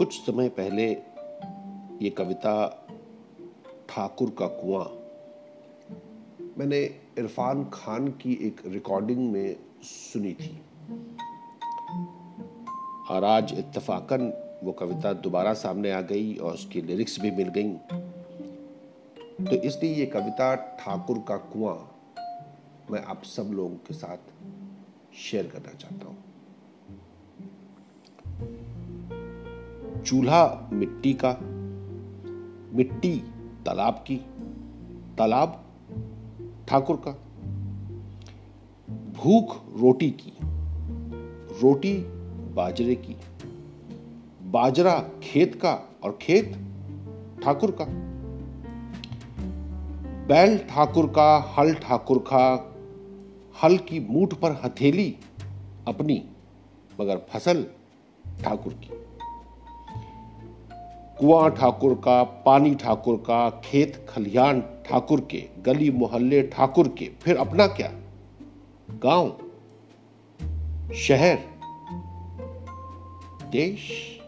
कुछ समय पहले ये कविता ठाकुर का कुआँ। मैंने इरफान खान की एक रिकॉर्डिंग में सुनी थी। और आज इत्तेफाकन वो कविता दोबारा सामने आ गई और उसकी लिरिक्स भी मिल गई। तो इसलिए ये कविता ठाकुर का कुआँ मैं आप सब लोगों के साथ शेयर करना चाहता हूँ। चूल्हा मिट्टी का, मिट्टी तालाब की, तालाब ठाकुर का। भूख रोटी की, रोटी बाजरे की, बाजरा खेत का और खेत ठाकुर का। बैल ठाकुर का, हल ठाकुर का, हल की मूठ पर हथेली अपनी, मगर फ़सल ठाकुर की। कुआँ ठाकुर का, पानी ठाकुर का, खेत खलिहान ठाकुर के, गली मोहल्ले ठाकुर के, फिर अपना क्या? गाँव, शहर, देश।